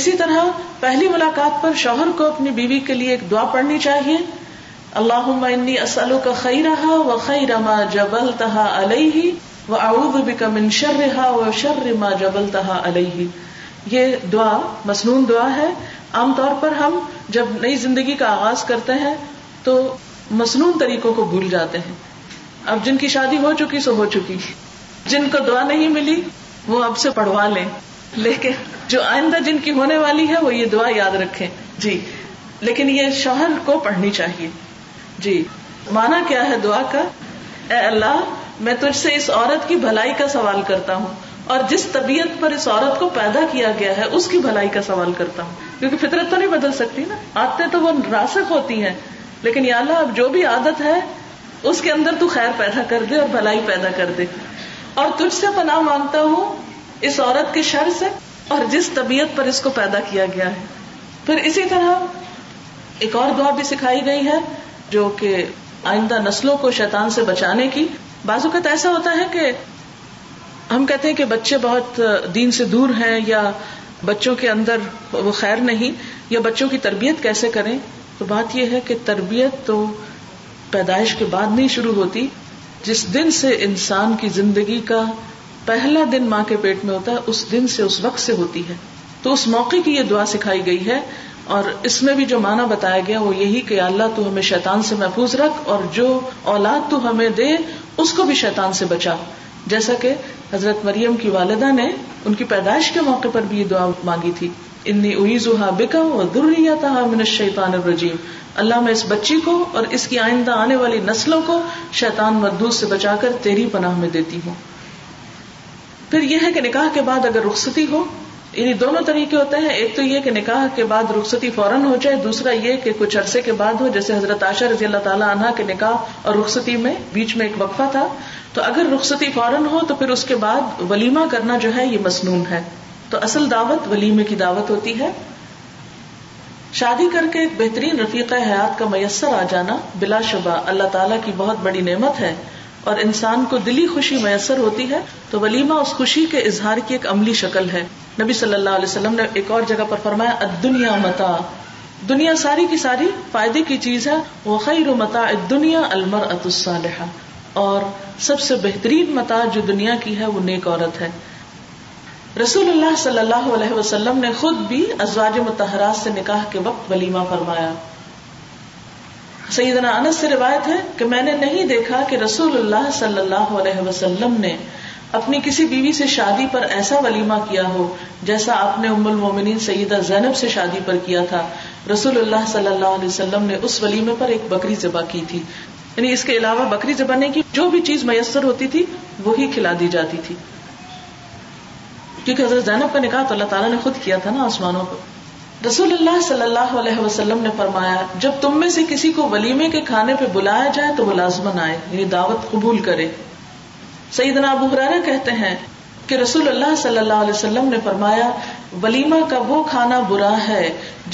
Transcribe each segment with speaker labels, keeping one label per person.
Speaker 1: اسی طرح پہلی ملاقات پر شوہر کو اپنی بیوی کے لیے ایک دعا پڑھنی چاہیے اللہ کا خی رہا و خی رما جبل تحا شر رہا تہا ال یہ دعا مصنون دعا ہے عام طور پر ہم جب نئی زندگی کا آغاز کرتے ہیں تو مصنون طریقوں کو بھول جاتے ہیں اب جن کی شادی ہو چکی سو ہو چکی جن کو دعا نہیں ملی وہ اب سے پڑھوا لیں لیکن جو آئندہ جن کی ہونے والی ہے وہ یہ دعا یاد رکھے جی لیکن یہ شوہر کو پڑھنی چاہیے جی مانا کیا ہے دعا کا اے اللہ میں تجھ سے اس عورت کی بھلائی کا سوال کرتا ہوں اور جس طبیعت پر اس عورت کو پیدا کیا گیا ہے اس کی بھلائی کا سوال کرتا ہوں کیونکہ فطرت تو نہیں بدل سکتی نا آتے تو وہ راسک ہوتی ہیں لیکن یا اللہ اب جو بھی عادت ہے اس کے اندر تو خیر پیدا کر دے اور بھلائی پیدا کر دے اور تجھ سے پناہ مانگتا ہوں اس عورت کے شر سے اور جس طبیعت پر اس کو پیدا کیا گیا ہے پھر اسی طرح ایک اور دعا بھی سکھائی گئی ہے جو کہ آئندہ نسلوں کو شیطان سے بچانے کی بعض اوقات ایسا ہوتا ہے کہ ہم کہتے ہیں کہ بچے بہت دین سے دور ہیں یا بچوں کے اندر وہ خیر نہیں یا بچوں کی تربیت کیسے کریں تو بات یہ ہے کہ تربیت تو پیدائش کے بعد نہیں شروع ہوتی جس دن سے انسان کی زندگی کا پہلا دن ماں کے پیٹ میں ہوتا ہے اس دن سے اس وقت سے ہوتی ہے تو اس موقع کی یہ دعا سکھائی گئی ہے اور اس میں بھی جو مانا بتایا گیا وہ یہی کہ اللہ تو ہمیں شیطان سے محفوظ رکھ اور جو اولاد تو ہمیں دے اس کو بھی شیطان سے بچا جیسا کہ حضرت مریم کی والدہ نے ان کی پیدائش کے موقع پر بھی یہ دعا مانگی تھی انی انیزا بکا اور در من الشیطان الرجیم اللہ میں اس بچی کو اور اس کی آئندہ آنے والی نسلوں کو شیطان مردوز سے بچا کر تیری پناہ میں دیتی ہوں پھر یہ ہے کہ نکاح کے بعد اگر رخصتی ہو یعنی دونوں طریقے ہوتے ہیں ایک تو یہ کہ نکاح کے بعد رخصتی فوراً ہو جائے دوسرا یہ کہ کچھ عرصے کے بعد ہو جیسے حضرت آشا رضی اللہ تعالیٰ عنہ کے نکاح اور رخصتی میں بیچ میں ایک وقفہ تھا تو اگر رخصتی فوراً ہو تو پھر اس کے بعد ولیمہ کرنا جو ہے یہ مصنون ہے تو اصل دعوت ولیمے کی دعوت ہوتی ہے شادی کر کے ایک بہترین رفیق حیات کا میسر آ جانا بلا شبہ اللہ تعالیٰ کی بہت بڑی نعمت ہے اور انسان کو دلی خوشی میسر ہوتی ہے تو ولیمہ اس خوشی کے اظہار کی ایک عملی شکل ہے نبی صلی اللہ علیہ وسلم نے ایک اور جگہ پر فرمایا دنیا متا ساری کی ساری فائدے کی چیز ہے وہ خیر و متا دنیا المر اطاحا اور سب سے بہترین متا جو دنیا کی ہے وہ نیک عورت ہے رسول اللہ صلی اللہ علیہ وسلم نے خود بھی ازواج متحرات سے نکاح کے وقت ولیمہ فرمایا سیدنا انس سے روایت ہے کہ میں نے نہیں دیکھا کہ رسول اللہ صلی اللہ علیہ وسلم نے اپنی کسی بیوی سے شادی پر ایسا ولیمہ کیا ہو جیسا آپ نے ام سیدہ زینب سے شادی پر کیا تھا رسول اللہ صلی اللہ علیہ وسلم نے اس ولیمے پر ایک بکری ذبح کی تھی یعنی اس کے علاوہ بکری نہیں کی جو بھی چیز میسر ہوتی تھی وہی کھلا دی جاتی تھی کیونکہ حضرت زینب کا نکاح تو اللہ تعالیٰ نے خود کیا تھا نا آسمانوں کو رسول اللہ صلی اللہ علیہ وسلم نے فرمایا جب تم میں سے کسی کو ولیمے کے کھانے پہ بلایا جائے تو وہ لازمن آئے یعنی دعوت قبول کرے سیدنا ابو ہرارا کہتے ہیں کہ رسول اللہ صلی اللہ علیہ وسلم نے فرمایا ولیمہ کا وہ کھانا برا ہے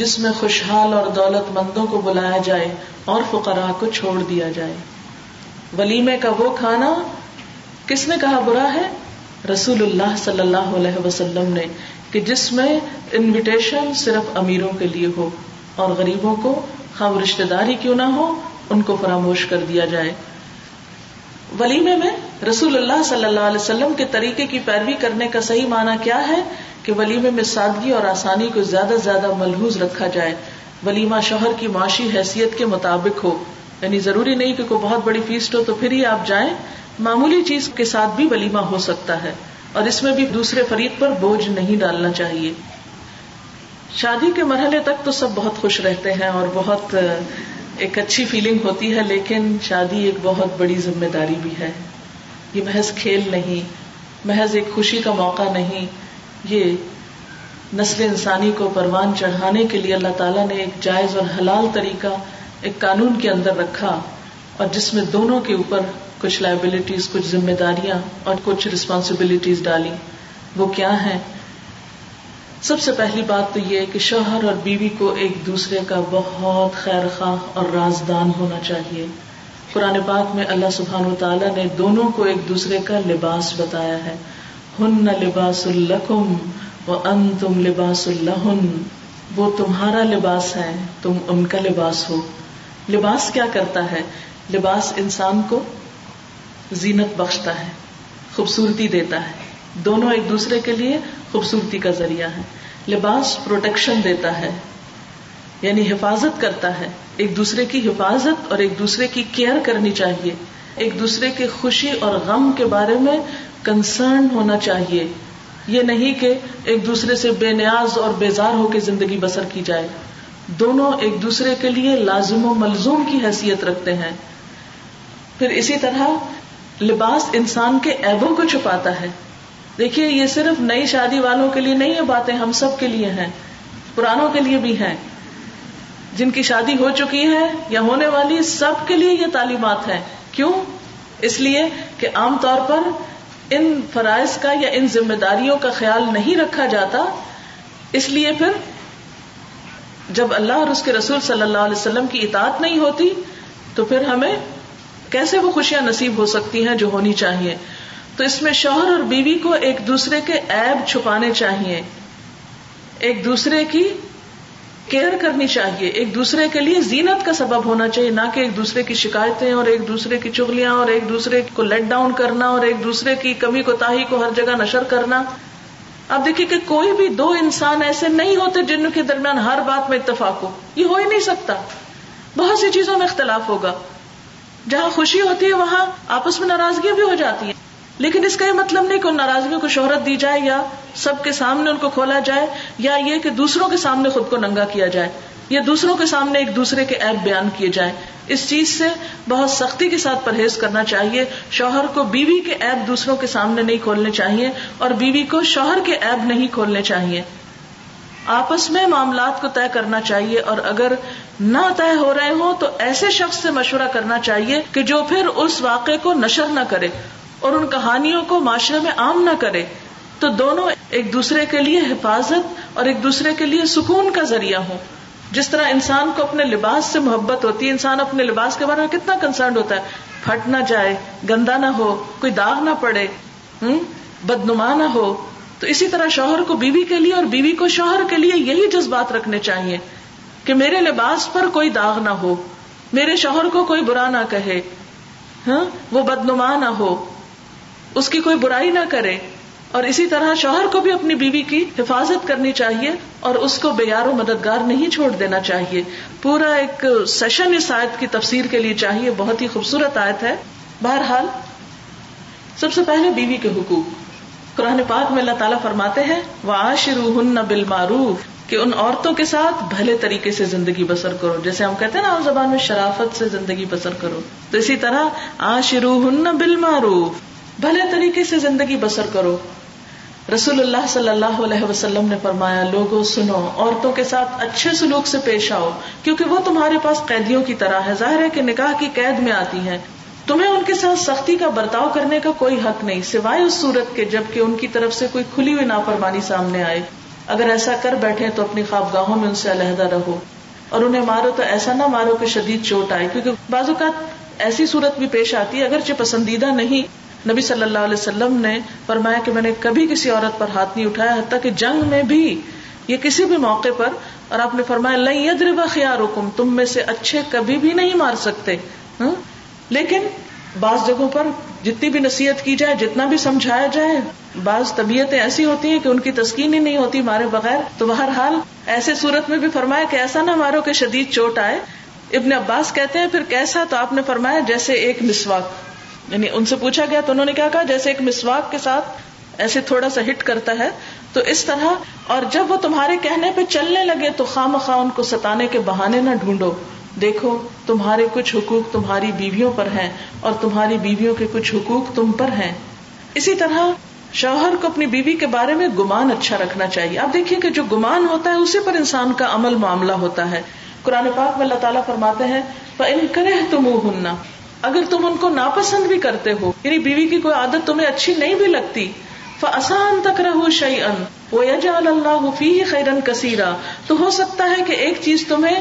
Speaker 1: جس میں خوشحال اور دولت مندوں کو بلایا جائے اور فقراء کو چھوڑ دیا جائے ولیمے کا وہ کھانا کس نے کہا برا ہے رسول اللہ صلی اللہ علیہ وسلم نے کہ جس میں انویٹیشن صرف امیروں کے لیے ہو اور غریبوں کو خام رشتے داری کیوں نہ ہو ان کو فراموش کر دیا جائے ولیمے میں رسول اللہ صلی اللہ علیہ وسلم کے طریقے کی پیروی کرنے کا صحیح معنی کیا ہے کہ ولیمے میں سادگی اور آسانی کو زیادہ سے زیادہ ملحوظ رکھا جائے ولیمہ شوہر کی معاشی حیثیت کے مطابق ہو یعنی ضروری نہیں کہ کوئی بہت بڑی فیسٹ ہو تو پھر ہی آپ جائیں معمولی چیز کے ساتھ بھی ولیمہ ہو سکتا ہے اور اس میں بھی دوسرے فریق پر بوجھ نہیں ڈالنا چاہیے شادی کے مرحلے تک تو سب بہت خوش رہتے ہیں اور بہت ایک اچھی فیلنگ ہوتی ہے لیکن شادی ایک بہت بڑی ذمہ داری بھی ہے یہ محض کھیل نہیں محض ایک خوشی کا موقع نہیں یہ نسل انسانی کو پروان چڑھانے کے لیے اللہ تعالیٰ نے ایک جائز اور حلال طریقہ ایک قانون کے اندر رکھا اور جس میں دونوں کے اوپر کچھ لائبلٹیز کچھ ذمہ داریاں اور کچھ ریسپانسبلٹیز ڈالی وہ کیا ہے سب سے پہلی بات تو یہ کہ شوہر اور بیوی کو ایک دوسرے کا بہت خیر خواہ اور رازدان ہونا چاہیے قرآن پاک میں اللہ سبحان و تعالیٰ نے دونوں کو ایک دوسرے کا لباس بتایا ہے ہن لباس و ان تم لباس اللہ وہ تمہارا لباس ہے تم ان کا لباس ہو لباس کیا کرتا ہے لباس انسان کو زینت بخشتا ہے خوبصورتی دیتا ہے دونوں ایک دوسرے کے لیے خوبصورتی کا ذریعہ ہے لباس پروٹیکشن دیتا ہے یعنی حفاظت کرتا ہے ایک دوسرے کی حفاظت اور ایک دوسرے کی کیئر کرنی چاہیے ایک دوسرے کے خوشی اور غم کے بارے میں کنسرن ہونا چاہیے یہ نہیں کہ ایک دوسرے سے بے نیاز اور بیزار ہو کے زندگی بسر کی جائے دونوں ایک دوسرے کے لیے لازم و ملزوم کی حیثیت رکھتے ہیں پھر اسی طرح لباس انسان کے ایبوں کو چھپاتا ہے دیکھیے یہ صرف نئی شادی والوں کے لیے نہیں یہ باتیں ہم سب کے لیے ہیں پرانوں کے لیے بھی ہیں جن کی شادی ہو چکی ہے یا ہونے والی سب کے لیے یہ تعلیمات ہیں کیوں اس لیے کہ عام طور پر ان فرائض کا یا ان ذمہ داریوں کا خیال نہیں رکھا جاتا اس لیے پھر جب اللہ اور اس کے رسول صلی اللہ علیہ وسلم کی اطاعت نہیں ہوتی تو پھر ہمیں کیسے وہ خوشیاں نصیب ہو سکتی ہیں جو ہونی چاہیے تو اس میں شوہر اور بیوی کو ایک دوسرے کے ایب چھپانے چاہیے ایک دوسرے کی کیئر کرنی چاہیے ایک دوسرے کے لیے زینت کا سبب ہونا چاہیے نہ کہ ایک دوسرے کی شکایتیں اور ایک دوسرے کی چگلیاں اور ایک دوسرے کو لیٹ ڈاؤن کرنا اور ایک دوسرے کی کمی تاہی کو ہر جگہ نشر کرنا اب دیکھیے کہ کوئی بھی دو انسان ایسے نہیں ہوتے جن کے درمیان ہر بات میں اتفاق ہو یہ ہو ہی نہیں سکتا بہت سی چیزوں میں اختلاف ہوگا جہاں خوشی ہوتی ہے وہاں آپس میں ناراضگیاں بھی ہو جاتی ہیں لیکن اس کا یہ مطلب نہیں کہ ان ناراضگیوں کو شہرت دی جائے یا سب کے سامنے ان کو کھولا جائے یا یہ کہ دوسروں کے سامنے خود کو ننگا کیا جائے یا دوسروں کے سامنے ایک دوسرے کے ایپ بیان کیے جائیں اس چیز سے بہت سختی کے ساتھ پرہیز کرنا چاہیے شوہر کو بیوی کے ایپ دوسروں کے سامنے نہیں کھولنے چاہیے اور بیوی کو شوہر کے ایپ نہیں کھولنے چاہیے آپس میں معاملات کو طے کرنا چاہیے اور اگر نہ طے ہو رہے ہوں تو ایسے شخص سے مشورہ کرنا چاہیے کہ جو پھر اس واقعے کو نشر نہ کرے اور ان کہانیوں کو معاشرے میں عام نہ کرے تو دونوں ایک دوسرے کے لیے حفاظت اور ایک دوسرے کے لیے سکون کا ذریعہ ہوں جس طرح انسان کو اپنے لباس سے محبت ہوتی ہے انسان اپنے لباس کے بارے میں کتنا کنسرنڈ ہوتا ہے پھٹ نہ جائے گندا نہ ہو کوئی داغ نہ پڑے بدنما نہ ہو تو اسی طرح شوہر کو بیوی کے لیے اور بیوی کو شوہر کے لیے یہی جذبات رکھنے چاہیے کہ میرے لباس پر کوئی داغ نہ ہو میرے شوہر کو کوئی برا نہ کہے ہاں وہ بدنما نہ ہو اس کی کوئی برائی نہ کرے اور اسی طرح شوہر کو بھی اپنی بیوی کی حفاظت کرنی چاہیے اور اس کو بار و مددگار نہیں چھوڑ دینا چاہیے پورا ایک سیشن اس آیت کی تفسیر کے لیے چاہیے بہت ہی خوبصورت آیت ہے بہرحال سب سے پہلے بیوی کے حقوق قرآن پاک میں اللہ تعالیٰ فرماتے ہیں وہ آشرو ہن نہ بال معروف کہ ان عورتوں کے ساتھ بھلے طریقے سے زندگی بسر کرو جیسے ہم کہتے ہیں نا عام زبان میں شرافت سے زندگی بسر کرو تو اسی طرح آشرو ہن بال معروف بھلے طریقے سے زندگی بسر کرو رسول اللہ صلی اللہ علیہ وسلم نے فرمایا لوگوں سنو عورتوں کے ساتھ اچھے سلوک سے پیش آؤ کیونکہ وہ تمہارے پاس قیدیوں کی طرح ہے ظاہر ہے کہ نکاح کی قید میں آتی ہیں تمہیں ان کے ساتھ سختی کا برتاؤ کرنے کا کوئی حق نہیں سوائے اس صورت کے جبکہ ان کی طرف سے کوئی کھلی ہوئی ناپرمانی سامنے آئے اگر ایسا کر بیٹھے تو اپنی خوابگاہوں میں ان سے علیحدہ رہو اور انہیں مارو تو ایسا نہ مارو کہ شدید چوٹ آئے کیونکہ بعض اوقات ایسی صورت بھی پیش آتی ہے اگرچہ پسندیدہ نہیں نبی صلی اللہ علیہ وسلم نے فرمایا کہ میں نے کبھی کسی عورت پر ہاتھ نہیں اٹھایا حتیٰ کہ جنگ میں بھی یہ کسی بھی موقع پر اور آپ نے فرمایا لئی یدر باخیار تم میں سے اچھے کبھی بھی نہیں مار سکتے لیکن بعض جگہوں پر جتنی بھی نصیحت کی جائے جتنا بھی سمجھایا جائے بعض طبیعتیں ایسی ہوتی ہیں کہ ان کی تسکین ہی نہیں ہوتی مارے بغیر تو بہرحال ایسے صورت میں بھی فرمایا کہ ایسا نہ مارو کہ شدید چوٹ آئے ابن عباس کہتے ہیں پھر کیسا تو آپ نے فرمایا جیسے ایک مسواک یعنی ان سے پوچھا گیا تو انہوں نے کیا کہا جیسے ایک مسواک کے ساتھ ایسے تھوڑا سا ہٹ کرتا ہے تو اس طرح اور جب وہ تمہارے کہنے پہ چلنے لگے تو خام خواہ ان کو ستانے کے بہانے نہ ڈھونڈو دیکھو تمہارے کچھ حقوق تمہاری بیویوں پر ہیں اور تمہاری بیویوں کے کچھ حقوق تم پر ہیں اسی طرح شوہر کو اپنی بیوی کے بارے میں گمان اچھا رکھنا چاہیے آپ دیکھیے کہ جو گمان ہوتا ہے اسی پر انسان کا عمل معاملہ ہوتا ہے قرآن پاک میں اللہ تعالیٰ فرماتے ہیں ان کرے تم اگر تم ان کو ناپسند بھی کرتے ہو یعنی بیوی کی کوئی عادت تمہیں اچھی نہیں بھی لگتی فسان تک رہو شعی ان وہ یجا اللہ خیرن کثیرہ تو ہو سکتا ہے کہ ایک چیز تمہیں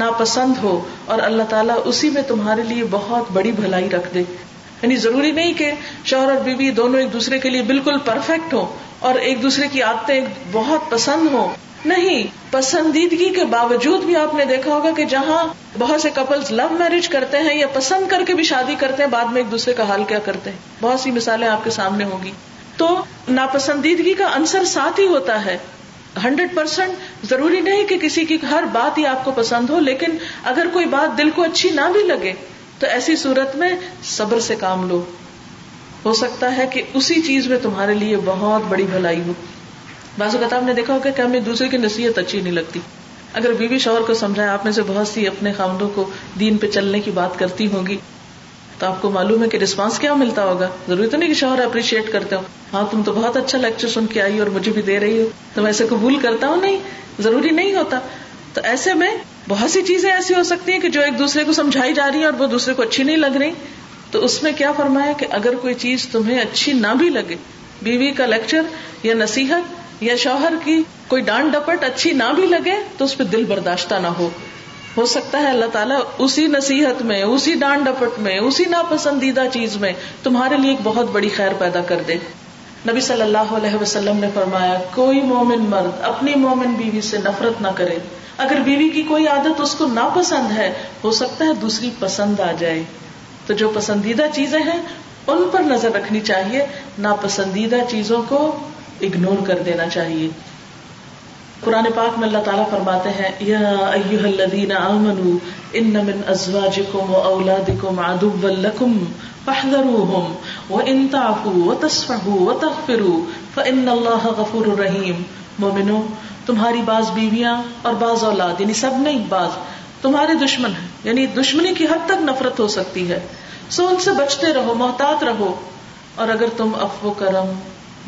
Speaker 1: ناپسند ہو اور اللہ تعالیٰ اسی میں تمہارے لیے بہت بڑی بھلائی رکھ دے یعنی ضروری نہیں کہ شوہر اور بیوی دونوں ایک دوسرے کے لیے بالکل پرفیکٹ ہو اور ایک دوسرے کی عادتیں بہت پسند ہوں نہیں پسندیدگی کے باوجود بھی آپ نے دیکھا ہوگا کہ جہاں بہت سے کپل لو میرج کرتے ہیں یا پسند کر کے بھی شادی کرتے ہیں بعد میں ایک دوسرے کا حال کیا کرتے ہیں بہت سی مثالیں آپ کے سامنے ہوگی تو ناپسندیدگی کا ساتھ ہی ہوتا ہے ہنڈریڈ پرسینٹ ضروری نہیں کہ کسی کی ہر بات ہی آپ کو پسند ہو لیکن اگر کوئی بات دل کو اچھی نہ بھی لگے تو ایسی صورت میں صبر سے کام لو ہو سکتا ہے کہ اسی چیز میں تمہارے لیے بہت بڑی بھلائی ہو بازو آپ نے دیکھا ہوگا کہ ہمیں دوسرے کی نصیحت اچھی نہیں لگتی اگر بیوی بی شوہر کو سمجھائے آپ میں سے بہت سی اپنے خاندوں کو دین پہ چلنے کی بات کرتی ہوگی تو آپ کو معلوم ہے کہ ریسپانس کیا ملتا ہوگا ضروری تو نہیں کہ شوہر اپریشیٹ کرتے ہو ہاں تم تو بہت اچھا لیکچر سن کے آئی اور مجھے بھی دے رہی ہو تو میں ایسے قبول کرتا ہوں نہیں ضروری نہیں ہوتا تو ایسے میں بہت سی چیزیں ایسی ہو سکتی ہیں کہ جو ایک دوسرے کو سمجھائی جا رہی ہے اور وہ دوسرے کو اچھی نہیں لگ رہی تو اس میں کیا فرمایا کہ اگر کوئی چیز تمہیں اچھی نہ بھی لگے بیوی کا لیکچر یا نصیحت یا شوہر کی کوئی ڈانٹ ڈپٹ اچھی نہ بھی لگے تو اس پہ دل برداشتہ نہ ہو ہو سکتا ہے اللہ تعالیٰ اسی نصیحت میں اسی ڈپٹ میں اسی ناپسندیدہ چیز میں تمہارے لیے ایک بہت بڑی خیر پیدا کر دے نبی صلی اللہ علیہ وسلم نے فرمایا کوئی مومن مرد اپنی مومن بیوی سے نفرت نہ کرے اگر بیوی کی کوئی عادت اس کو ناپسند ہے ہو سکتا ہے دوسری پسند آ جائے تو جو پسندیدہ چیزیں ہیں ان پر نظر رکھنی چاہیے ناپسندیدہ چیزوں کو اگنور کر دینا چاہیے قرآن پاک میں اللہ تعالیٰ فرماتے ہیں یا ایوہ الذین آمنوا ان من ازواجکم و اولادکم عدو لکم فاحذروہم و ان تعفوا و تصفحوا و تغفروا فان اللہ غفور رحیم مومنو تمہاری بعض بیویاں اور بعض اولاد یعنی سب نہیں بعض تمہارے دشمن ہیں یعنی دشمنی کی حد تک نفرت ہو سکتی ہے سو ان سے بچتے رہو محتاط رہو اور اگر تم افو کرم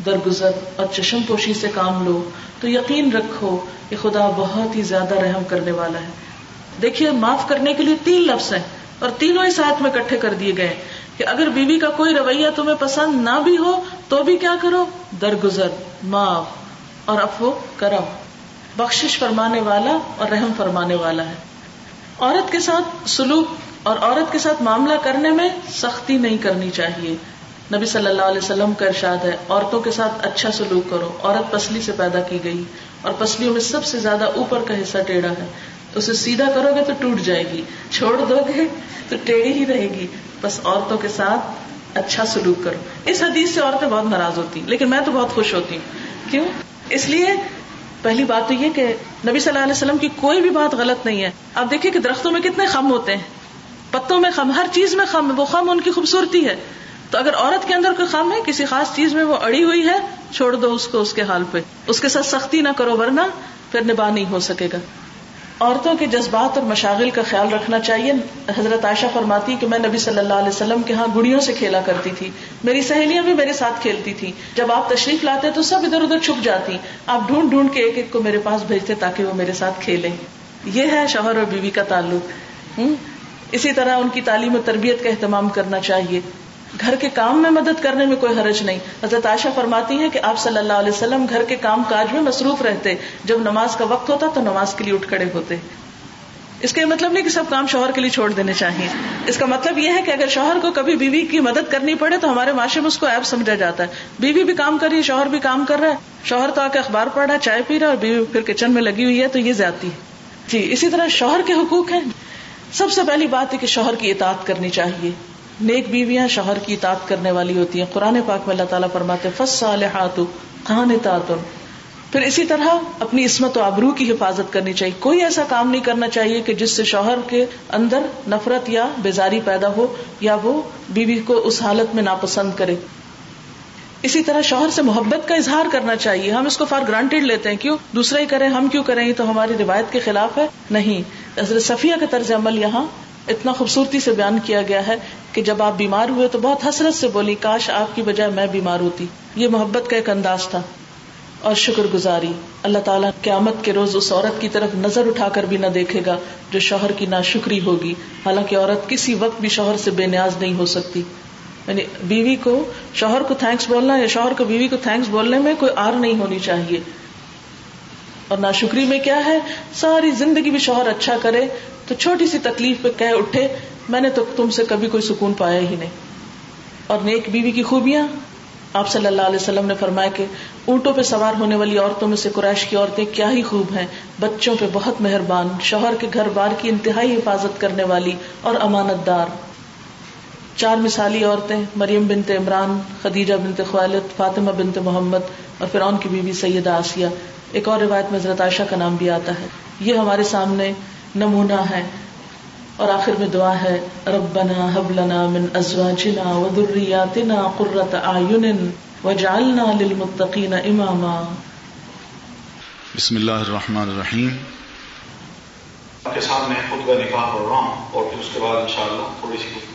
Speaker 1: درگزر اور چشم پوشی سے کام لو تو یقین رکھو کہ خدا بہت ہی زیادہ رحم کرنے والا ہے دیکھیے معاف کرنے کے لیے تین لفظ ہیں اور تینوں ہی ہاتھ میں اکٹھے کر دیے گئے کہ اگر بیوی بی کا کوئی رویہ تمہیں پسند نہ بھی ہو تو بھی کیا کرو درگزر معاف اور افو کرو بخشش فرمانے والا اور رحم فرمانے والا ہے عورت کے ساتھ سلوک اور عورت کے ساتھ معاملہ کرنے میں سختی نہیں کرنی چاہیے نبی صلی اللہ علیہ وسلم کا ارشاد ہے عورتوں کے ساتھ اچھا سلوک کرو عورت پسلی سے پیدا کی گئی اور پسلیوں میں سب سے زیادہ اوپر کا حصہ ٹیڑھا ہے اسے سیدھا کرو گے تو ٹوٹ جائے گی چھوڑ دو گے تو ٹیڑھی ہی رہے گی بس عورتوں کے ساتھ اچھا سلوک کرو اس حدیث سے عورتیں بہت ناراض ہوتی لیکن میں تو بہت خوش ہوتی ہوں کیوں اس لیے پہلی بات تو یہ کہ نبی صلی اللہ علیہ وسلم کی کوئی بھی بات غلط نہیں ہے آپ دیکھیے کہ درختوں میں کتنے خم ہوتے ہیں پتوں میں خم ہر چیز میں خم وہ خم ان کی خوبصورتی ہے تو اگر عورت کے اندر کوئی خام ہے کسی خاص چیز میں وہ اڑی ہوئی ہے چھوڑ دو اس کو اس کے حال پہ اس کے ساتھ سختی نہ کرو ورنہ پھر نباہ نہیں ہو سکے گا عورتوں کے جذبات اور مشاغل کا خیال رکھنا چاہیے حضرت عائشہ فرماتی کہ میں نبی صلی اللہ علیہ وسلم کے ہاں گڑیوں سے کھیلا کرتی تھی میری سہیلیاں بھی میرے ساتھ کھیلتی تھی جب آپ تشریف لاتے تو سب ادھر ادھر چھپ جاتی آپ ڈھونڈ ڈھونڈ کے ایک ایک کو میرے پاس بھیجتے تاکہ وہ میرے ساتھ کھیلے یہ ہے شوہر اور بیوی کا تعلق اسی طرح ان کی تعلیم و تربیت کا اہتمام کرنا چاہیے گھر کے کام میں مدد کرنے میں کوئی حرج نہیں حضرت عائشہ فرماتی ہے کہ آپ صلی اللہ علیہ وسلم گھر کے کام کاج میں مصروف رہتے جب نماز کا وقت ہوتا تو نماز کے لیے اٹھ کھڑے ہوتے اس کا مطلب نہیں کہ سب کام شوہر کے لیے چھوڑ دینے چاہیے اس کا مطلب یہ ہے کہ اگر شوہر کو کبھی بیوی کی مدد کرنی پڑے تو ہمارے معاشرے میں اس کو ایپ سمجھا جاتا ہے بیوی بھی کام کر رہی ہے شوہر بھی کام کر رہا ہے شوہر تو آ کے اخبار پڑھ رہا ہے چائے پی رہا ہے اور بیوی پھر کچن میں لگی ہوئی ہے تو یہ زیادتی ہے جی اسی طرح شوہر کے حقوق ہیں سب سے پہلی بات ہے کہ شوہر کی اطاعت کرنی چاہیے نیک بیویاں شوہر کی اطاعت کرنے والی ہوتی ہیں قرآن پاک میں اللہ تعالیٰ فرماتے پھر اسی طرح اپنی عصمت و آبرو کی حفاظت کرنی چاہیے کوئی ایسا کام نہیں کرنا چاہیے کہ جس سے شوہر کے اندر نفرت یا بیزاری پیدا ہو یا وہ بیوی کو اس حالت میں ناپسند کرے اسی طرح شوہر سے محبت کا اظہار کرنا چاہیے ہم اس کو فار گرانٹیڈ لیتے ہیں کیوں دوسرا ہی کریں ہم کیوں کریں یہ تو ہماری روایت کے خلاف ہے نہیں صفیہ کا طرز عمل یہاں اتنا خوبصورتی سے بیان کیا گیا ہے کہ جب آپ بیمار ہوئے تو بہت حسرت سے بولی کاش آپ کی بجائے میں بیمار ہوتی یہ محبت کا ایک انداز تھا اور شکر گزاری اللہ تعالیٰ قیامت کے روز اس عورت کی طرف نظر اٹھا کر بھی نہ دیکھے گا جو شوہر کی نہ شکری ہوگی حالانکہ عورت کسی وقت بھی شوہر سے بے نیاز نہیں ہو سکتی یعنی بیوی کو شوہر کو تھینکس بولنا یا شوہر کو بیوی کو تھینکس بولنے میں کوئی آر نہیں ہونی چاہیے اور ناشکری شکری میں کیا ہے ساری زندگی بھی شوہر اچھا کرے تو چھوٹی سی تکلیف پہ کہہ اٹھے میں نے تو تم سے کبھی کوئی سکون پایا ہی نہیں اور نیک بیوی کی خوبیاں آپ صلی اللہ علیہ وسلم نے فرمایا کہ اونٹوں پہ سوار ہونے والی عورتوں میں سے قریش کی عورتیں کیا ہی خوب ہیں بچوں پہ بہت مہربان شوہر کے گھر بار کی انتہائی حفاظت کرنے والی اور امانت دار چار مثالی عورتیں مریم بنت عمران خدیجہ بنت خوالد فاطمہ بنت محمد اور فرعون کی بیوی سیدہ آسیہ ایک اور روایت میں حضرت عائشہ کا نام بھی آتا ہے یہ ہمارے سامنے نمونہ ہے اور آخر میں دعا ہے ربنا حب لنا من ازواجنا وذریاتنا قرۃ اعین وجعلنا للمتقین اماما
Speaker 2: بسم اللہ الرحمن الرحیم آپ
Speaker 3: کے سامنے خود کا نکاح پڑھ رہا ہوں اور پھر اس کے بعد انشاءاللہ تھوڑی سی گفتگو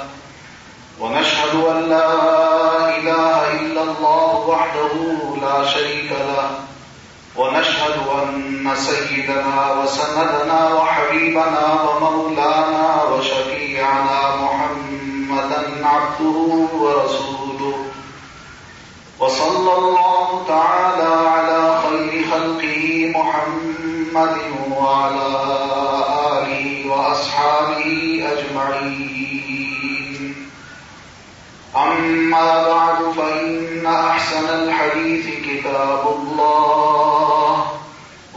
Speaker 3: ونشهد أن لا إله إلا الله وحده لا شريك له ونشهد أن سيدنا وسندنا وحبيبنا ومولانا وشفيعنا محمدا عبده ورسوله وصلى الله تعالى على خير خلقه محمد وعلى آله وأصحابه أجمعين أما بعد فإن أحسن الحديث كتاب الله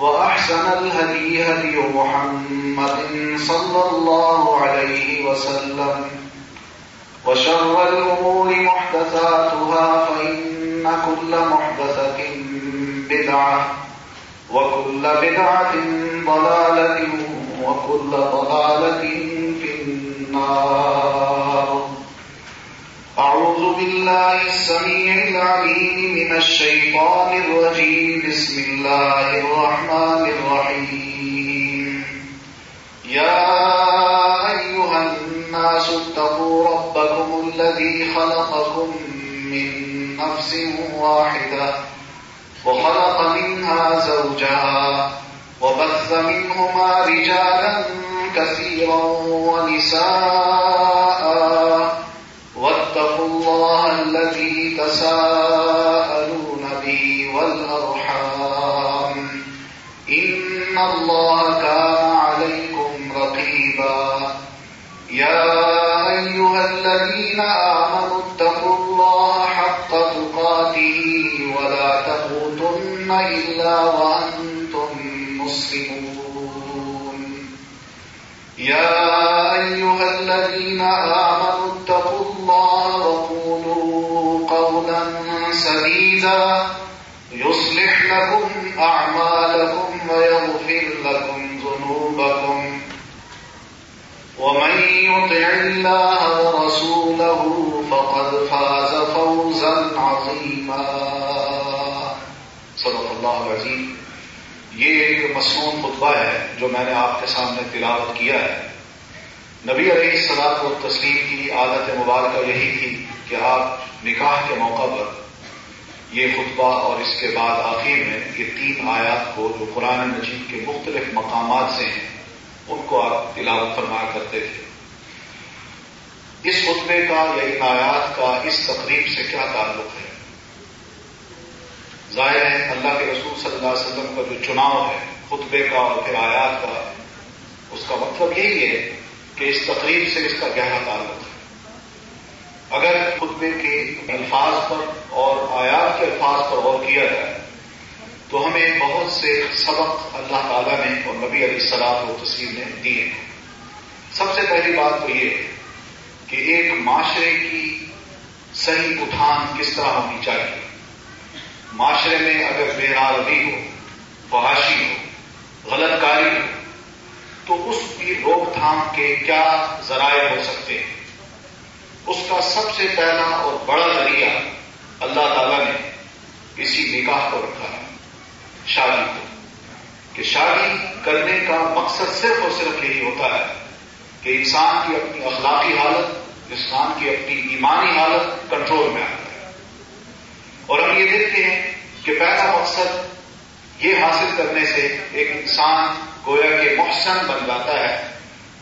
Speaker 3: وأحسن الهدي هدي محمد صلى الله عليه وسلم وشر الأمور محدثاتها فإن كل محدثة بدعة وكل بدعة ضلالة وكل ضلالة في النار أعوذ بالله السميع العليم من الشيطان الرجيم بسم الله الرحمن الرحيم يا أيها الناس اتقوا ربكم الذي خلقكم من نفس واحدة وخلق منها زوجها وبث منهما رجالا كثيرا ونساء واتقوا الله الذي تساءلون به والأرحام إن الله كان عليكم رقيبا يا أيها الذين آمنوا اتقوا الله حق تقاته ولا تموتن إلا وأنتم مسلمون يا أيها الذين آمنوا اتقوا وقولوا قولا سديدا يصلح لكم لكم أعمالكم ويغفر ذنوبكم ومن يطع الله ورسوله فقد فاز فوزا عظيما صدق الله العظيم یہ ایک مصنون خطبہ ہے جو میں نے آپ کے سامنے تلاوت کیا ہے نبی علیہ السلام کو تسلیم کی عادت مبارکہ یہی تھی کہ آپ نکاح کے موقع پر یہ خطبہ اور اس کے بعد آخر میں یہ تین آیات کو جو قرآن مجید کے مختلف مقامات سے ہیں ان کو آپ تلاوت فرمایا کرتے تھے اس خطبے کا یا ان آیات کا اس تقریب سے کیا تعلق ہے ظاہر ہے اللہ کے رسول صلی اللہ علیہ وسلم کا جو چناؤ ہے خطبے کا اور پھر آیات کا اس کا مطلب یہی ہے کہ اس تقریب سے اس کا گہرا تعلق ہے اگر خطبے کے الفاظ پر اور آیات کے الفاظ پر غور کیا جائے تو ہمیں بہت سے سبق اللہ تعالیٰ نے اور نبی علیہ السلام و تسیم نے دیے ہیں سب سے پہلی بات تو یہ کہ ایک معاشرے کی صحیح اٹھان کس طرح ہونی چاہیے معاشرے میں اگر بے حال ہو فحاشی ہو غلط کاری ہو تو اس کی روک تھام کے کیا ذرائع ہو سکتے ہیں اس کا سب سے پہلا اور بڑا ذریعہ اللہ تعالی نے اسی نکاح کو رکھا ہے شادی کو کہ شادی کرنے کا مقصد صرف اور صرف یہی ہوتا ہے کہ انسان کی اپنی اخلاقی حالت انسان کی اپنی ایمانی حالت کنٹرول میں آتا ہے اور ہم یہ دیکھتے ہیں کہ پہلا مقصد یہ حاصل کرنے سے ایک انسان گویا کہ محسن بن جاتا ہے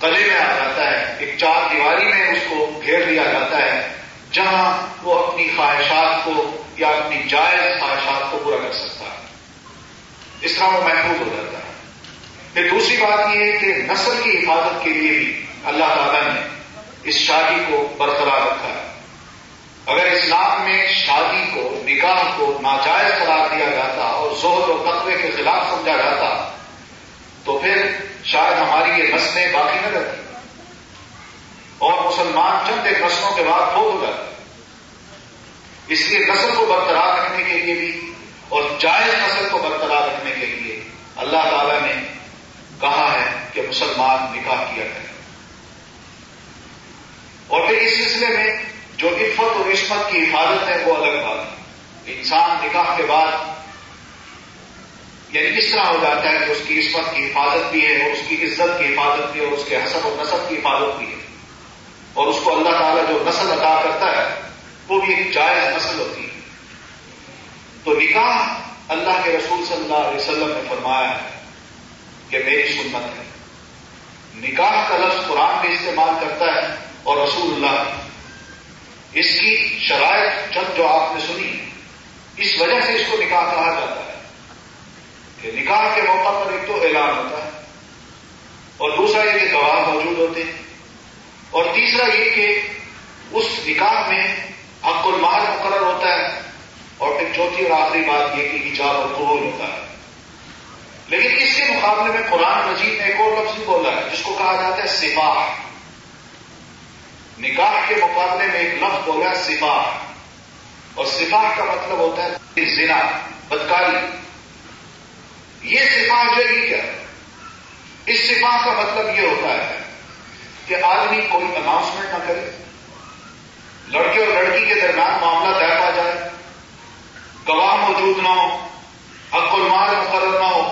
Speaker 3: کلے میں آ جاتا ہے ایک چار دیواری میں اس کو گھیر لیا جاتا ہے جہاں وہ اپنی خواہشات کو یا اپنی جائز خواہشات کو پورا کر سکتا ہے اس طرح وہ محفوظ ہو جاتا ہے پھر دوسری بات یہ ہے کہ نسل کی حفاظت کے لیے بھی اللہ تعالیٰ نے اس شادی کو برقرار رکھا ہے اگر اسلام میں شادی کو نکاح کو ناجائز قرار دیا جاتا اور زہر و قطبے کے خلاف سمجھا جاتا تو پھر شاید ہماری یہ نسلیں باقی نہ رہتی اور مسلمان چند ایک نسلوں کے بعد ہو جاتے اس لیے نسل کو برقرار رکھنے کے لیے بھی اور جائز نسل کو برقرار رکھنے کے لیے اللہ تعالی نے کہا ہے کہ مسلمان نکاح کیا کرے اور پھر اس سلسلے میں جو عفت اور عصمت کی حفاظت ہے وہ الگ بات ہے انسان نکاح کے بعد یعنی اس طرح ہو جاتا ہے کہ اس کی عصمت کی حفاظت بھی ہے اس کی عزت کی حفاظت بھی ہے اور اس کے حسب و نصب کی حفاظت بھی ہے اور اس کو اللہ تعالیٰ جو نسل عطا کرتا ہے وہ بھی ایک جائز نسل ہوتی ہے تو نکاح اللہ کے رسول صلی اللہ علیہ وسلم نے فرمایا ہے کہ میری سنت ہے نکاح کا لفظ قرآن میں استعمال کرتا ہے اور رسول اللہ اس کی شرائط چند جو آپ نے سنی اس وجہ سے اس کو نکاح کہا جاتا ہے کہ نکاح کے موقع پر ایک تو اعلان ہوتا ہے اور دوسرا یہ کہ گواہ موجود ہوتے ہیں اور تیسرا یہ کہ اس نکاح میں حق اکرماد مقرر ہوتا ہے اور پھر چوتھی اور آخری بات یہ کہ ایجاد اور قبول ہوتا ہے لیکن اس کے مقابلے میں قرآن مجید نے ایک اور لفظ بولا ہے جس کو کہا جاتا ہے سپاہ نکاح کے مقابلے میں ایک لفظ ہو گیا اور سفا کا مطلب ہوتا ہے زنا بدکاری یہ سفا جو ہے کیا اس سفا کا مطلب یہ ہوتا ہے کہ آدمی کوئی اناؤنسمنٹ نہ کرے لڑکے اور لڑکی کے درمیان معاملہ طے پا جائے گواہ موجود نہ ہو حق المال مقرر نہ ہو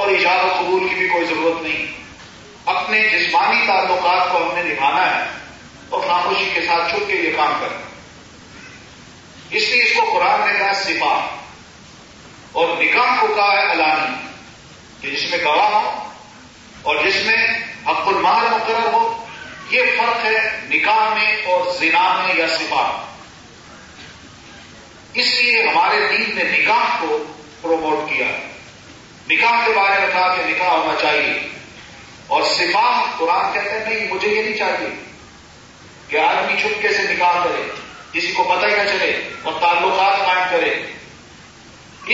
Speaker 3: اور ایجاد و قبول کی بھی کوئی ضرورت نہیں اپنے جسمانی تعلقات کو ہم نے نبھانا ہے اور خاموشی کے ساتھ چھپ کے یہ کام کریں اس لیے اس کو قرآن نے کہا سپاہ اور نکاح کو کہا ہے الانی کہ جس میں گواہ ہو اور جس میں حق المال مقرر ہو یہ فرق ہے نکاح میں اور زنا میں یا سپاہ اس لیے ہمارے دین نے نکاح کو پروموٹ کیا نکاح کے بارے میں کہا کہ نکاح ہونا چاہیے اور سپاہ قرآن کہتے ہیں نہیں مجھے یہ نہیں چاہیے کہ آدمی چھپکے سے نکال کرے کسی کو پتہ ہی نہ چلے اور تعلقات قائم کرے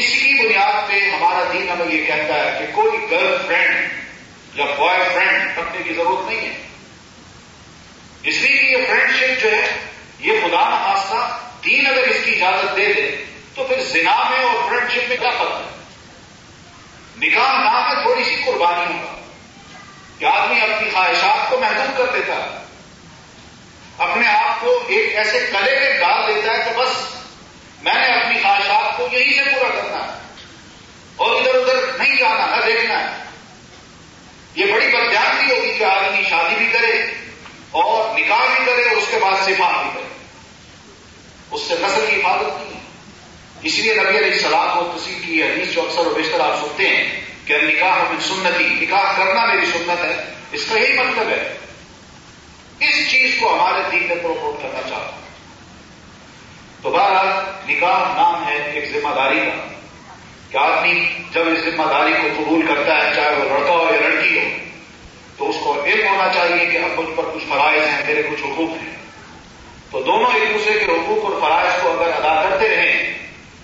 Speaker 3: اس کی بنیاد پہ ہمارا دین ہمیں یہ کہتا ہے کہ کوئی گرل فرینڈ یا بوائے فرینڈ رکھنے کی ضرورت نہیں ہے اس لیے کہ یہ فرینڈ شپ جو ہے یہ خدا نخواستہ دین اگر اس کی اجازت دے دے تو پھر زنا میں اور فرینڈ شپ میں کیا فرق ہے نکاح نہ میں تھوڑی سی قربانی ہوگا کہ آدمی اپنی خواہشات کو محدود کر دیتا ہے اپنے آپ کو ایک ایسے کلے میں ڈال دیتا ہے تو بس میں نے اپنی خواہشات کو یہی سے پورا کرنا ہے اور ادھر ادھر نہیں جانا نہ دیکھنا ہے یہ بڑی بدیانتی ہوگی کہ آدمی شادی بھی کرے اور نکاح بھی کرے اور اس کے بعد سے بھی کرے اس سے نسل کی حفاظت کی اس لیے نبی علیہ السلام کو کسی کی حدیث جو اکثر و بیشتر آپ سنتے ہیں کہ نکاح کو میں نکاح کرنا میری سنت ہے اس کا یہی مطلب ہے اس چیز کو ہمارے دین میں پروموٹ کرنا چاہتا ہوں تو بہرحال نکاح نام ہے ایک ذمہ داری کا کہ آدمی جب اس ذمہ داری کو قبول کرتا ہے چاہے وہ لڑکا ہو یا لڑکی ہو تو اس کو علم ہونا چاہیے کہ ہم مجھ پر کچھ فرائض ہیں میرے کچھ حقوق ہیں تو دونوں ایک دوسرے کے حقوق اور فرائض کو اگر ادا کرتے رہیں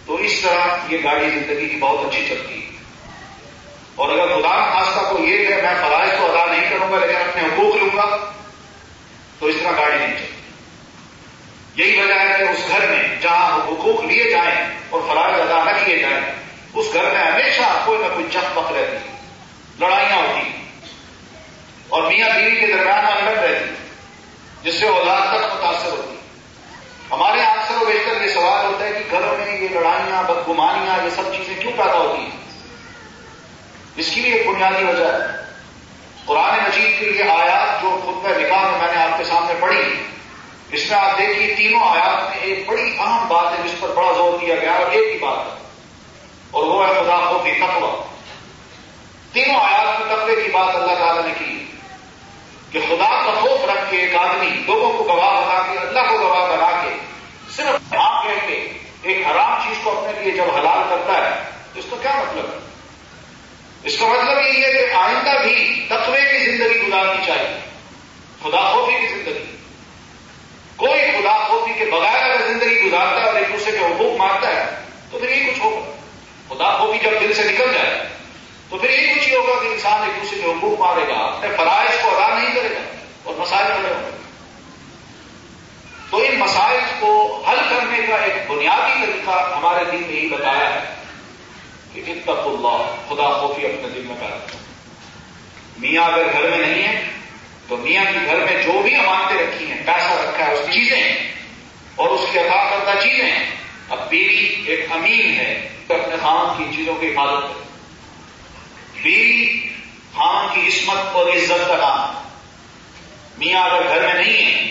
Speaker 3: تو اس طرح یہ گاڑی زندگی کی بہت اچھی چلتی ہے اور اگر خدا خاصہ کو یہ کہ میں فرائض تو ادا نہیں کروں گا لیکن اپنے حقوق لوں گا تو اس طرح گاڑی نہیں چلتی یہی وجہ ہے کہ اس گھر میں جہاں حقوق لیے جائیں اور فرائض ادا نہ کیے جائیں اس گھر میں ہمیشہ کوئی نہ کوئی چک پک رہتی لڑائیاں ہوتی اور میاں بیوی کے درمیان الگ رہتی جس سے اولاد تک متاثر ہوتی ہمارے اکثر و بیشتر یہ سوال ہوتا ہے کہ گھروں میں یہ لڑائیاں بدگمانیاں یہ سب چیزیں کیوں پیدا ہوتی ہیں اس کی بھی ایک بنیادی وجہ ہے قرآن مجید کے لیے آیات جو خود میں نکاح میں میں نے آپ کے سامنے پڑھی اس میں آپ دیکھیے تینوں آیات میں ایک بڑی اہم بات ہے جس پر بڑا زور دیا گیا اور ایک ہی بات ہے اور وہ ہے خدا تقوی تینوں آیات میں تقوی کی بات اللہ تعالی نے کی کہ خدا کا خوف رکھ کے ایک آدمی لوگوں کو گواہ بنا کے اللہ کو گواہ بنا کے صرف آپ کہہ کے ایک حرام چیز کو اپنے لیے جب حلال کرتا ہے تو اس کا کیا مطلب ہے اس کا مطلب یہی ہے کہ آئندہ بھی تقوی کی زندگی گزارنی چاہیے خدا خوفی کی زندگی کوئی خدا خوفی کے بغیر اگر زندگی گزارتا ہے اور ایک دوسرے کے حقوق مارتا ہے تو پھر یہی کچھ ہوگا خدا خوفی جب دل سے نکل جائے تو پھر یہی کچھ یہ ہوگا کہ انسان ایک دوسرے کے حقوق مارے گا اپنے فرائض کو ادا نہیں کرے گا اور مسائل کھڑے ہوں گے تو ان مسائل کو حل کرنے کا ایک بنیادی طریقہ ہمارے دین نے ہی بتایا ہے کہ اتق اللہ خدا خوفی اپنے دل پیدا دار میاں اگر گھر میں نہیں ہے تو میاں کی گھر میں جو بھی امانتیں رکھی ہیں پیسہ رکھا ہے اس کی چیزیں ہیں اور اس کے عطا کردہ چیزیں ہیں اب بیوی ایک امین ہے کہ اپنے کی چیزوں کی حفاظت بیوی خان کی عصمت اور عزت کا نام میاں اگر گھر میں نہیں ہے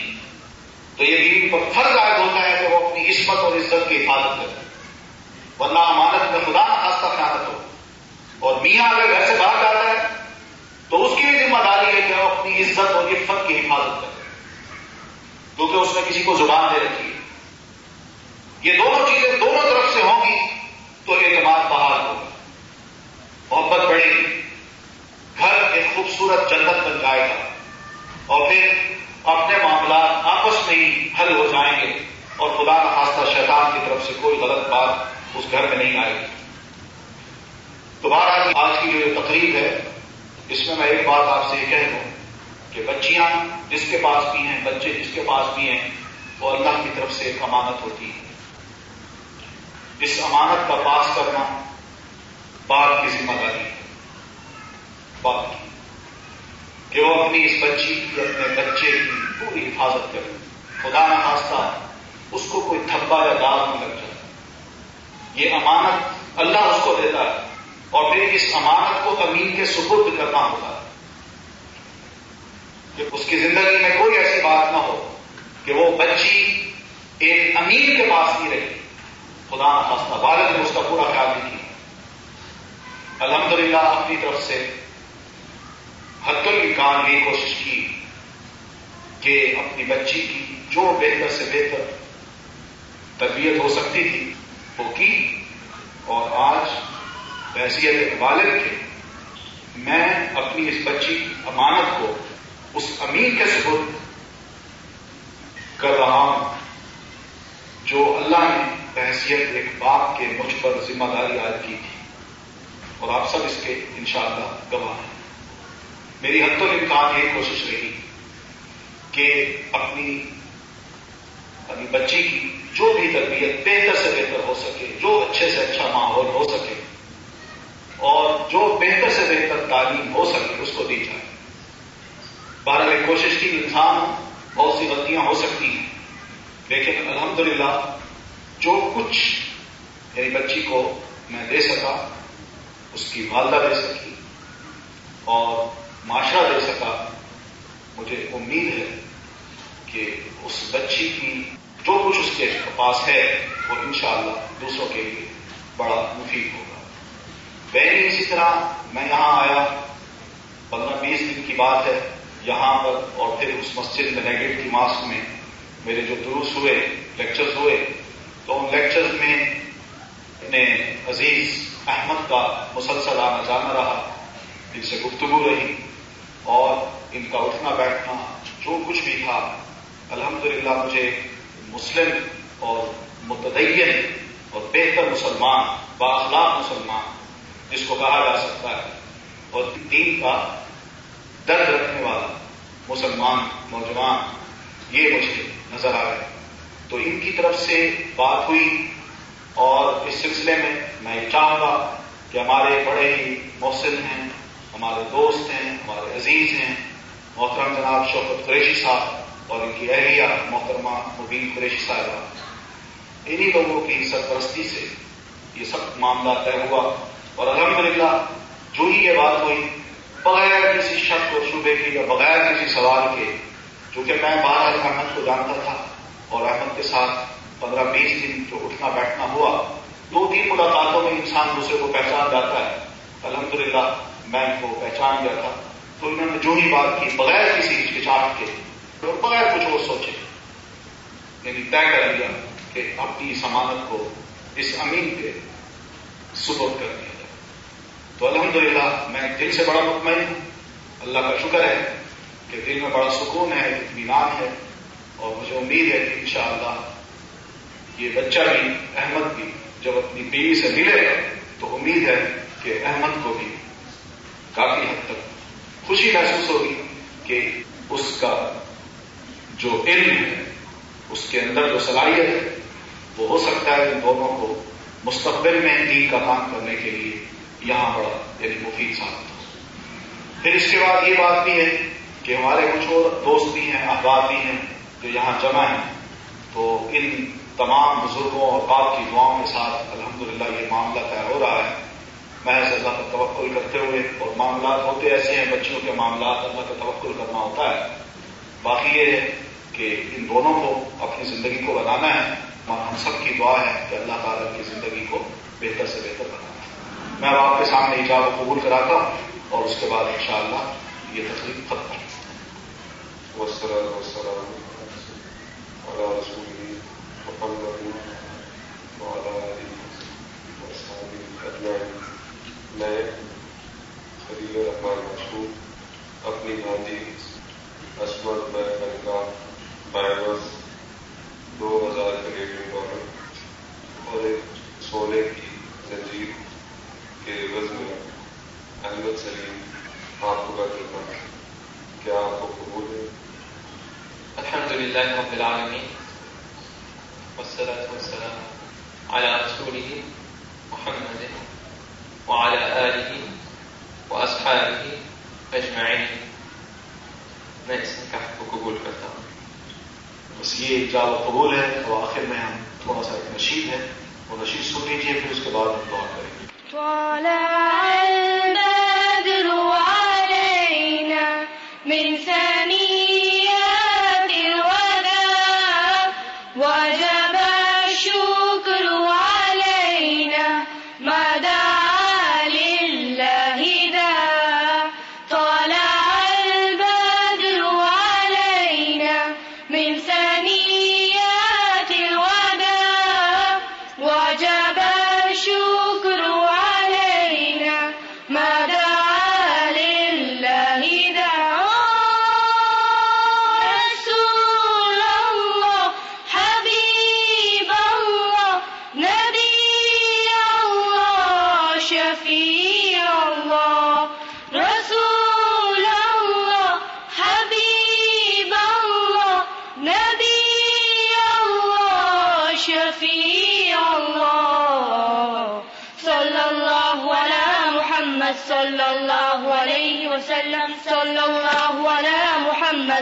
Speaker 3: تو یہ بیوی پر فرق عائد ہوتا ہے کہ وہ اپنی عصمت اور عزت کی حفاظت ورنہ نام اور میاں اگر گھر سے باہر جاتا ہے تو اس کی ذمہ داری ہے کہ وہ اپنی عزت اور عفت کی حفاظت کرے کیونکہ اس نے کسی کو زبان دے رکھی ہے یہ دونوں چیزیں دونوں طرف سے ہوں گی تو یہ بحال ہوگا ہوگی محبت گی گھر ایک خوبصورت جنت بن جائے گا اور پھر اپنے معاملات آپس میں ہی حل ہو جائیں گے اور خدا کا خاصہ شیطان کی طرف سے کوئی غلط بات اس گھر میں نہیں آئے گی دوبارہ آج کی جو تقریب ہے اس میں میں ایک بات آپ سے یہ کہہ دوں کہ بچیاں جس کے پاس بھی ہیں بچے جس کے پاس بھی ہیں وہ اللہ کی طرف سے ایک امانت ہوتی ہے اس امانت کا پاس کرنا باپ کی ذمہ داری ہے باپ کی کہ وہ اپنی اس بچی کی اپنے بچے کی پوری حفاظت کرے خدا نہ خاصتا اس کو کوئی تھپا یا دال نہ لگ جائے یہ امانت اللہ اس کو دیتا ہے اور پھر اس امانت کو امین کے سپرد کرنا کرنا ہوگا کہ اس کی زندگی میں کوئی ایسی بات نہ ہو کہ وہ بچی ایک امیر کے پاس نہیں رہی خدا نخواستہ والد نے اس کا پورا خیال نہیں کیا الحمد للہ اپنی طرف سے حقوں کی یہ کوشش کی کہ اپنی بچی کی جو بہتر سے بہتر تربیت ہو سکتی تھی وہ کی اور آج بحثیت والد کے میں اپنی اس بچی کی امانت کو اس امیر کے سبر کر رہا ہوں جو اللہ نے بحثیت ایک باپ کے مجھ پر ذمہ داری عائد کی تھی اور آپ سب اس کے انشاءاللہ شاء گواہ ہیں میری حد تو امکان یہ کوشش رہی کہ اپنی اپنی بچی کی جو بھی تربیت بہتر سے بہتر ہو سکے جو اچھے سے اچھا ماحول ہو سکے اور جو بہتر سے بہتر تعلیم ہو سکے اس کو دی جائے بارہ میں کوشش کی انسان بہت سی غلطیاں ہو سکتی ہیں لیکن الحمدللہ جو کچھ میری بچی کو میں دے سکا اس کی والدہ دے سکی اور معاشرہ دے سکا مجھے امید ہے کہ اس بچی کی جو کچھ اس کے پاس ہے وہ انشاءاللہ دوسروں کے لیے بڑا مفید ہوگا میں اسی طرح میں یہاں آیا پندرہ بیس دن کی بات ہے یہاں پر اور پھر اس مسجد میں نیگیٹو ماسک میں میرے جو دروس ہوئے لیکچرز ہوئے تو ان لیکچرز میں اپنے عزیز احمد کا مسلسل آنا جانا رہا ان سے گفتگو رہی اور ان کا اٹھنا بیٹھنا جو کچھ بھی تھا الحمدللہ مجھے مسلم اور متدین اور بہتر مسلمان باخلاق مسلمان جس کو کہا جا سکتا ہے اور دین کا درد رکھنے والا مسلمان نوجوان یہ مجھے نظر آ رہے تو ان کی طرف سے بات ہوئی اور اس سلسلے میں میں یہ چاہوں گا کہ ہمارے بڑے ہی محسن ہیں ہمارے دوست ہیں ہمارے عزیز ہیں محترم جناب شوکت قریشی صاحب اور ان کی اہلیہ محترمہ مبین قریشی صاحب انہی لوگوں کی سرپرستی سے یہ سب معاملہ طے ہوا اور الحمد للہ جو ہی یہ بات ہوئی بغیر کسی شخص اور شبے کی یا بغیر کسی سوال کے جو کہ میں بارہ احمد کو جانتا تھا اور احمد کے ساتھ پندرہ بیس دن جو اٹھنا بیٹھنا ہوا دو تین ملاقاتوں میں انسان دوسرے کو پہچان جاتا ہے الحمد للہ میں ان کو پہچان گیا تھا تو انہوں نے جو ہی بات کی بغیر کسی ہچکچاہٹ کے اور بغیر کچھ وہ سوچے یعنی طے کر لیا کہ اپنی اس ضمانت کو اس امین کے سبر دیا الحمد للہ میں دل سے بڑا مطمئن ہوں اللہ کا شکر ہے کہ دل میں بڑا سکون ہے اطمینان ہے اور مجھے امید ہے کہ انشاءاللہ یہ بچہ بھی احمد بھی جب اپنی بیوی سے ملے گا تو امید ہے کہ احمد کو بھی کافی حد تک خوشی محسوس ہوگی کہ اس کا جو علم ہے اس کے اندر جو صلاحیت ہے وہ ہو سکتا ہے ان دونوں کو مستقبل میں دین کا کام کرنے کے لیے یہاں پر یعنی مفید ثابت ہو پھر اس کے بعد یہ بات بھی ہے کہ ہمارے کچھ اور دوست بھی ہیں اخبار بھی ہیں جو یہاں جمع ہیں تو ان تمام بزرگوں اور باپ کی دعاؤں کے ساتھ الحمدللہ یہ معاملہ طے ہو رہا ہے ایسے اللہ کا توقع کرتے ہوئے اور معاملات ہوتے ایسے ہیں بچوں کے معاملات اللہ کا توقع کرنا ہوتا ہے باقی یہ ہے کہ ان دونوں کو اپنی زندگی کو بنانا ہے ہم سب کی دعا ہے کہ اللہ تعالیٰ کی زندگی کو بہتر سے بہتر بنانا میں آپ کے سامنے اجازت قبول کراتا ہوں اور اس کے بعد ان شاء اللہ یہ تقریب ختم
Speaker 2: میں حلید احمد مشکو اپنی نانجی اسمربہ کا دو ہزار کریڈیو ڈالر اور ایک سونے کی تجیر کے عوض میں احمد سلیم آپ کو کر کے کیا آپ کو قبول ہے
Speaker 4: الحمد للہ رب العالمین والصلاة والسلام على رسوله محمد وعلى آله وأصحابه رہی میں اس نکاح کو قبول کرتا ہوں
Speaker 3: بس یہ جواب قبول ہے تو آخر میں ہم تھوڑا سا ایک نشید ہے وہ نشید سن لیجیے پھر اس کے بعد ہم دعا کریں گے
Speaker 5: گرونا میری س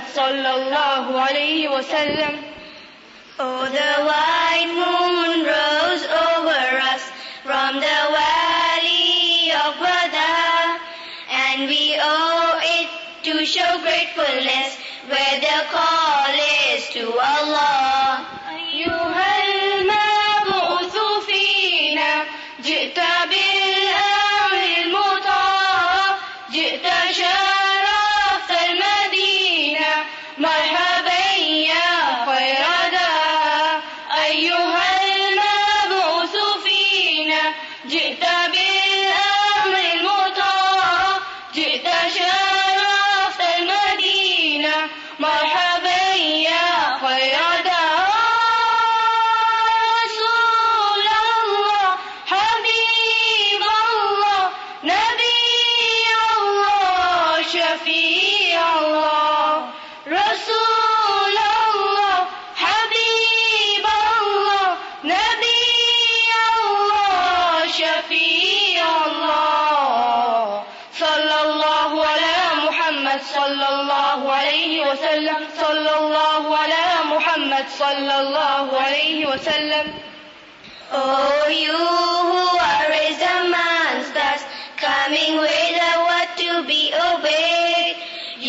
Speaker 5: محمد اللہ علیہ rose over us from the valley of Bada, and we owe it to show gratefulness where the call is to Allah.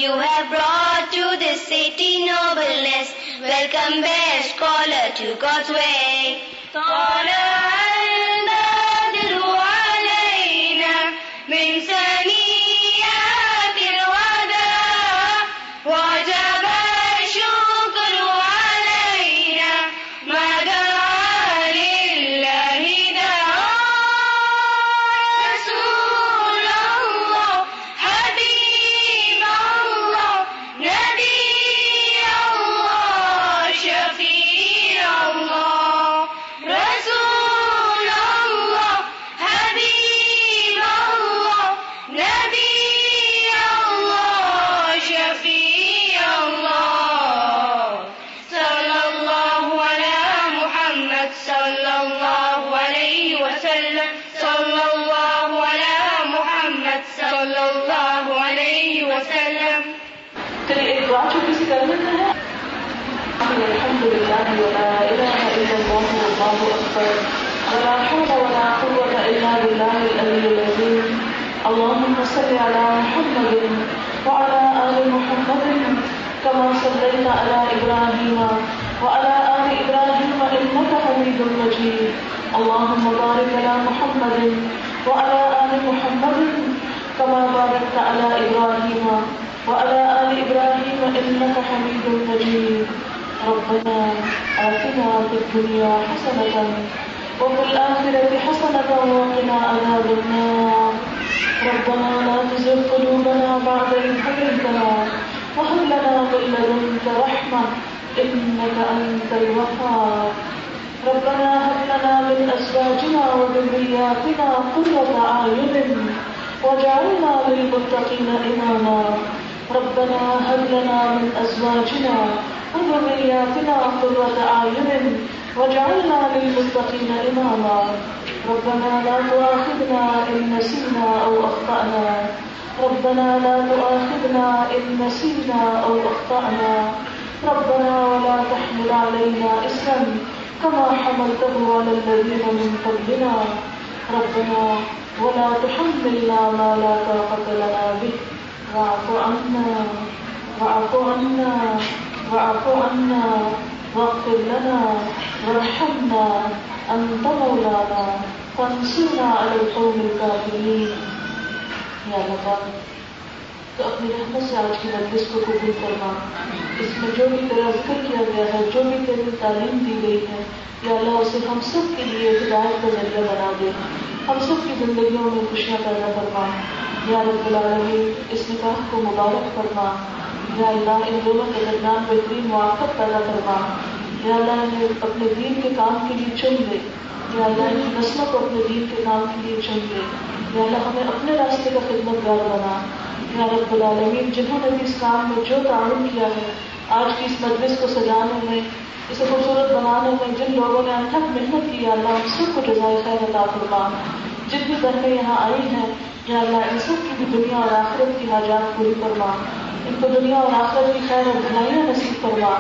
Speaker 5: You have brought to this city nobleness. Welcome, best scholar, to God's way.
Speaker 1: Scholar. كما صليت على إبراهيم وعلى آل إبراهيم إنك حميد مجيد اللهم بارك على محمد وعلى آل محمد كما باركت على إبراهيم إبراهيم وعلى آل إنك حميد مجيد ربنا آتنا في الدنيا حسنة حسنة وفي الآخرة وقنا عذاب النار ربنا لا تزغ قلوبنا بعد إذ هديتنا وهب لنا من لدنك رحمة إنك أنت لا ربنا هب لنا من أزواجنا وذرياتنا قرة أعين آرمی للمتقين إماما ربنا هب لنا من أزواجنا وذرياتنا قرة أعين روای للمتقين إماما ربنا لا تؤاخذنا إن نسينا أو أخطأنا ربنا لا تؤاخذنا إن نسينا أو أخطأنا ربنا ولا تحمل علينا إسرا كما حملته على الذين من قبلنا ربنا ولا تحملنا ما لا طاقة لنا به واعف عنا واعف عنا واعف عنا واغفر لنا وارحمنا أنت مولانا فانصرنا على القوم الكافرين اللہ تو اپنی رحمت سے آج کی مجلس کو قبول کرنا اس میں جو بھی تیرا ذکر کیا گیا ہے جو بھی تیری تعلیم دی گئی ہے یا اللہ اسے ہم سب کے لیے ہدایت کا ذریعہ بنا دے ہم سب کی زندگیوں میں خوشیاں پیدا کرنا یا رب العالمین اس نکاح کو مبارک کرنا یا اللہ ان دونوں کے درمیان بہترین موافقت پیدا کرنا یا اللہ نے اپنے دین کے کام کے لیے چن لے یا اللہ نے نسلوں کو اپنے دین کے کام کے لیے چن لے یا اللہ ہمیں اپنے راستے کا خدمت گار بنا یا رب العالمین جنہوں نے بھی اس کام میں جو تعاون کیا ہے آج کی اس مجلس کو سجانے میں اسے خوبصورت بنانے میں جن لوگوں نے انتھک محنت کی اللہ ان سب کو جزائے خیر عطا فرما جن بھی گھر میں یہاں آئی ہیں یا اللہ ان سب کی بھی دنیا اور آخرت کی حاجات پوری فرما ان کو دنیا اور آخرت کی خیر اور بھلائیاں نصیب فرما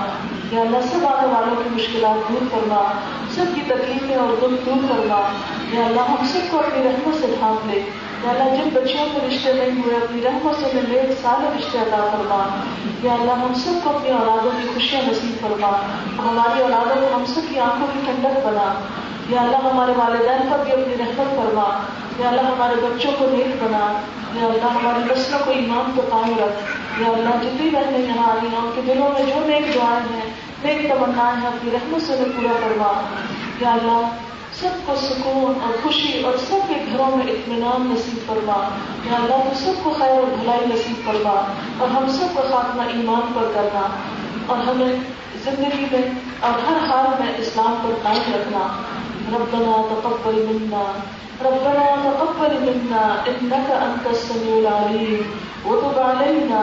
Speaker 1: یا اللہ سب آنے والوں کی مشکلات دور کرنا سب کی تکلیفیں اور دکھ دور کرنا یا اللہ ہم سب کو اپنی رحمت سے ڈھانپ لے یا اللہ جن بچوں کے رشتے نہیں ہوئے اپنی رحمت سے میرے سارے رشتے ادا کرنا یا اللہ ہم سب کو اپنی اولادوں کی خوشیاں نصیب کرنا ہماری اولادوں کو ہم سب کی آنکھوں کی ٹھنڈک بنا یا اللہ ہمارے والدین پر بھی اپنی رحمت فرما یا اللہ ہمارے بچوں کو نیک بنا یا اللہ ہماری نسلوں کو ایمان کو قائم رکھ یا اللہ جتنی بہنیں یہاں آئی ہیں ان کے دلوں میں جو نیک جوان ہیں میری ہے اپنی رحمت سے پورا کروا یا اللہ سب کو سکون اور خوشی اور سب کے گھروں میں اطمینان نصیب کروا یا اللہ تو سب کو خیر اور بھلائی نصیب کروا اور ہم سب کو خاتمہ ایمان پر کرنا اور ہمیں زندگی میں اور ہر حال میں اسلام پر قائم رکھنا ربنا تقبل منا ربنا تقبل منا انك انت السميع العليم وتب علينا